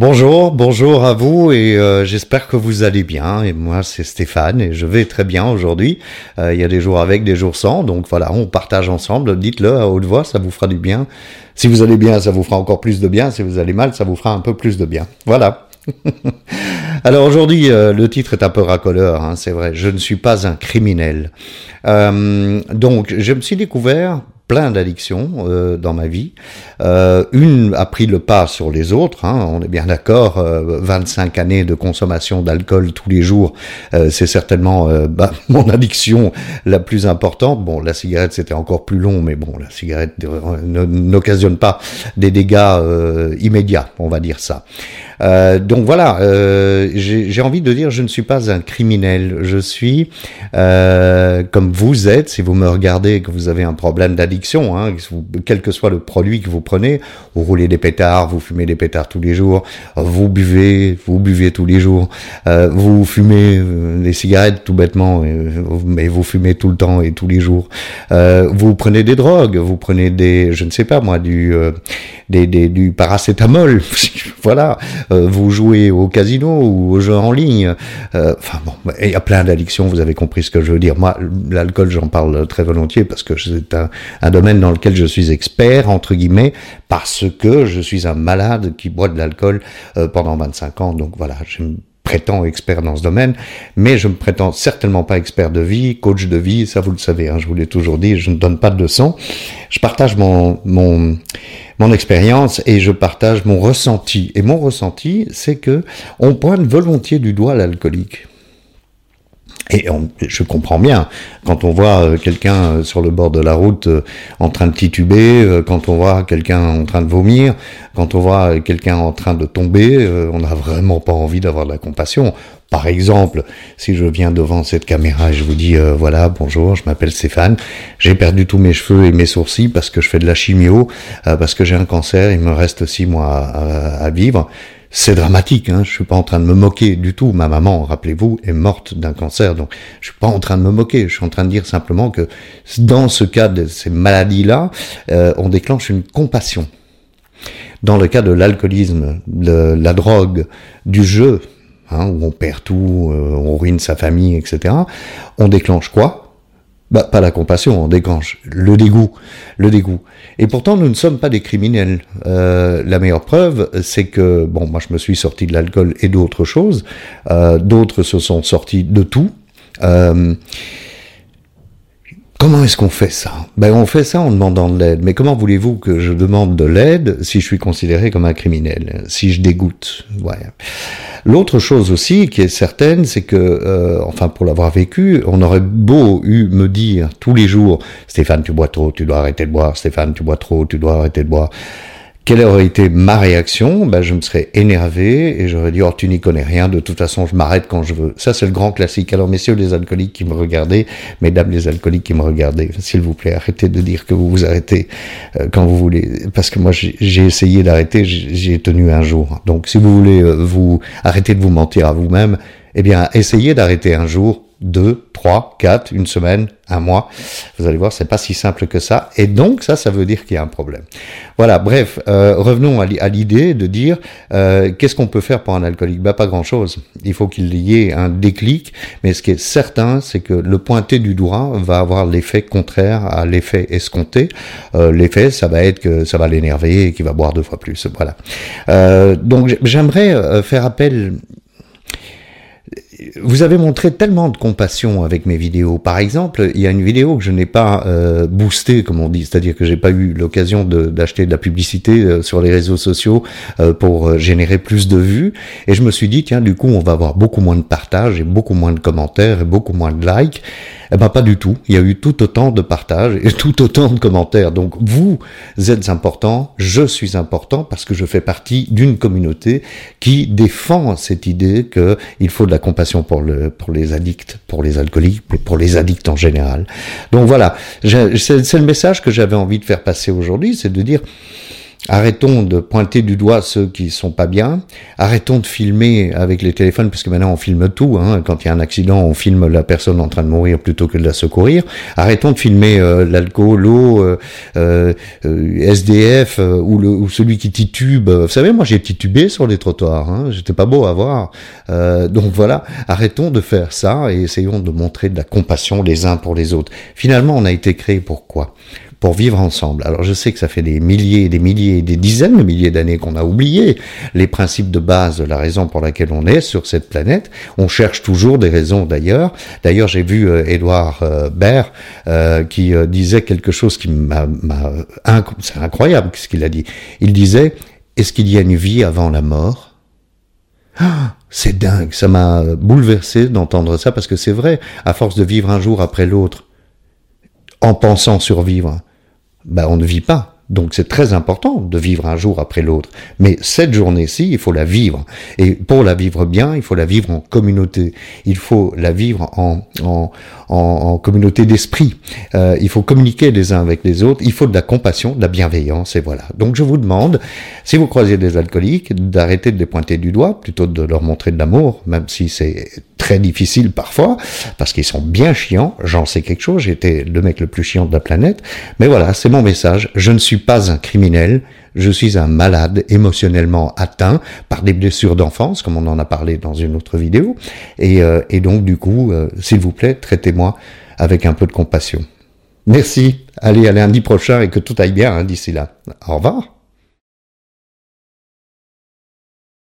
Bonjour, bonjour à vous et euh, j'espère que vous allez bien. Et moi c'est Stéphane et je vais très bien aujourd'hui. Euh, il y a des jours avec, des jours sans, donc voilà, on partage ensemble. Dites-le à haute voix, ça vous fera du bien. Si vous allez bien, ça vous fera encore plus de bien. Si vous allez mal, ça vous fera un peu plus de bien. Voilà. Alors aujourd'hui, euh, le titre est un peu racoleur, hein, c'est vrai. Je ne suis pas un criminel. donc, je me suis découvert plein d'addictions euh, dans ma vie. Euh, une a pris le pas sur les autres, hein, on est bien d'accord. 25 euh, années de consommation d'alcool tous les jours, c'est certainement bah, mon addiction la plus importante. Bon, la cigarette c'était encore plus long, mais bon, la cigarette n'occasionne pas des dégâts immédiats, on va dire ça. Donc voilà, j'ai envie de dire, je ne suis pas un criminel, je suis comme vous êtes, si vous me regardez et que vous avez un problème d'addiction Hein, quel que soit le produit que vous prenez, vous roulez des pétards, vous fumez des pétards tous les jours, vous buvez, vous buvez tous les jours, euh, vous fumez euh, des cigarettes tout bêtement, mais vous fumez tout le temps et tous les jours. Euh, vous prenez des drogues, vous prenez des, je ne sais pas moi, du, des, des, du paracétamol, voilà. vous jouez au casino ou aux jeux en ligne. Enfin bon, il y a plein d'addictions. Vous avez compris ce que je veux dire. Moi, l'alcool, j'en parle très volontiers parce que c'est un, domaine dans lequel je suis expert, entre guillemets, parce que je suis un malade qui boit de l'alcool euh, pendant 25 ans. Donc voilà, prétends expert dans ce domaine, mais je me prétends certainement pas expert de vie, coach de vie, ça vous le savez, hein, je vous l'ai toujours dit, je ne donne pas de leçons. Je partage mon, mon, mon expérience et je partage mon ressenti. Et mon ressenti, c'est que on pointe volontiers du doigt l'alcoolique. Et je comprends bien, quand on voit euh, quelqu'un euh, sur le bord de la route euh, en train de tituber, quand on voit quelqu'un en train de vomir, quand on voit quelqu'un en train de tomber, on n'a vraiment pas envie d'avoir de la compassion. Par exemple, si je viens devant cette caméra et je vous dis voilà bonjour, je m'appelle Stéphane, j'ai perdu tous mes cheveux et mes sourcils parce que je fais de la chimio, parce que j'ai un cancer, il me reste six mois à vivre c'est dramatique. Hein. Je suis pas en train de me moquer du tout. Ma maman, rappelez-vous, est morte d'un cancer, donc je suis pas en train de me moquer. Je suis en train de dire simplement que dans ce cas de ces maladies-là, euh, on déclenche une compassion. Dans le cas de l'alcoolisme, de la drogue, du jeu, hein, où on perd tout, euh, on ruine sa famille, etc., on déclenche quoi? Bah, pas la compassion, on le dégoût, le dégoût. Et pourtant, nous ne sommes pas des criminels. Euh, la meilleure preuve, c'est que, bon, moi je me suis sorti de l'alcool et d'autres choses, euh, d'autres se sont sortis de tout. Euh, Comment est-ce qu'on fait ça? Ben on fait ça en demandant de l'aide. Mais comment voulez-vous que je demande de l'aide si je suis considéré comme un criminel, si je dégoûte ouais. L'autre chose aussi qui est certaine, c'est que, euh, enfin pour l'avoir vécu, on aurait beau eu me dire tous les jours, Stéphane tu bois trop, tu dois arrêter de boire, Stéphane tu bois trop, tu dois arrêter de boire. Quelle aurait été ma réaction? Ben, Je me serais énervé et j'aurais dit, oh, tu n'y connais rien, de toute façon, je m'arrête quand je veux. Ça, c'est le grand classique. Alors, messieurs les alcooliques qui me regardez, mesdames les alcooliques qui me regardez, s'il vous plaît, arrêtez de dire que vous vous arrêtez euh, quand vous voulez. Parce que moi, j'ai essayé d'arrêter, j'ai tenu un jour. Donc, si vous voulez euh, vous arrêter de vous mentir à vous-même, eh bien, essayez d'arrêter un jour deux, trois, quatre, une semaine, un mois. Vous allez voir, c'est pas si simple que ça. Et donc, ça, ça veut dire qu'il y a un problème. Voilà. Bref, euh, revenons à l'idée de dire euh, qu'est-ce qu'on peut faire pour un alcoolique? Bah, pas grand-chose. Il faut qu'il y ait un déclic. Mais ce qui est certain, c'est que le pointer du doigt va avoir l'effet contraire à l'effet escompté. Euh, l'effet, ça va être que ça va l'énerver et qu'il va boire deux fois plus. Voilà. Euh, donc, j'aimerais faire appel vous avez montré tellement de compassion avec mes vidéos. Par exemple, il y a une vidéo que je n'ai pas euh, boostée, comme on dit, c'est-à-dire que j'ai pas eu l'occasion d'acheter de, la publicité euh, sur les réseaux sociaux euh, pour générer plus de vues. Et je me suis dit, tiens, du coup, on va avoir beaucoup moins de partages et beaucoup moins de commentaires et beaucoup moins de likes. Eh ben pas du tout. Il y a eu tout autant de partages et tout autant de commentaires. Donc vous êtes important, je suis important parce que je fais partie d'une communauté qui défend cette idée qu'il faut de la compassion pour pour les addicts, pour les alcooliques, mais pour les addicts en général. Donc voilà, c'est le message que j'avais envie de faire passer aujourd'hui, c'est de dire Arrêtons de pointer du doigt ceux qui sont pas bien. Arrêtons de filmer avec les téléphones, puisque maintenant on filme tout. Hein. Quand il y a un accident, on filme la personne en train de mourir plutôt que de la secourir. Arrêtons de filmer euh, l'alcool, l'eau, euh, euh, SDF ou, le, ou celui qui titube. Vous savez, moi j'ai titubé sur les trottoirs. Hein. J'étais pas beau à voir. donc voilà, arrêtons de faire ça et essayons de montrer de la compassion les uns pour les autres. Finalement, on a été créé pour quoi? Pour vivre ensemble. Alors je sais que ça fait des milliers, des milliers, des dizaines de milliers d'années qu'on a oublié les principes de base de la raison pour laquelle on est sur cette planète. On cherche toujours des raisons d'ailleurs. D'ailleurs j'ai vu euh, Édouard euh, Baird euh, qui euh, disait quelque chose qui m'a... C'est incroyable ce qu'il a dit. Il disait, est-ce qu'il y a une vie avant la mort? Ah, c'est dingue, ça m'a bouleversé d'entendre ça parce que c'est vrai, à force de vivre un jour après l'autre, en pensant survivre, ben, on ne vit pas. Donc c'est très important de vivre un jour après l'autre. Mais cette journée-ci, il faut la vivre. Et pour la vivre bien, il faut la vivre en communauté. Il faut la vivre en, en, en, communauté d'esprit. Euh, il faut communiquer les uns avec les autres. Il faut de la compassion, de la bienveillance. Et voilà. Donc je vous demande, si vous croisez des alcooliques, d'arrêter de les pointer du doigt, plutôt de leur montrer de l'amour, même si c'est très difficile parfois, parce qu'ils sont bien chiants. J'en sais quelque chose. J'étais le mec le plus chiant de la planète. Mais voilà, c'est mon message. Je ne suis pas un criminel, je suis un malade émotionnellement atteint par des blessures d'enfance, comme on en a parlé dans une autre vidéo. Et, euh, donc, du coup, euh, s'il vous plaît, traitez-moi avec un peu de compassion. Merci. Allez, à lundi prochain et que tout aille bien hein, d'ici là. Au revoir.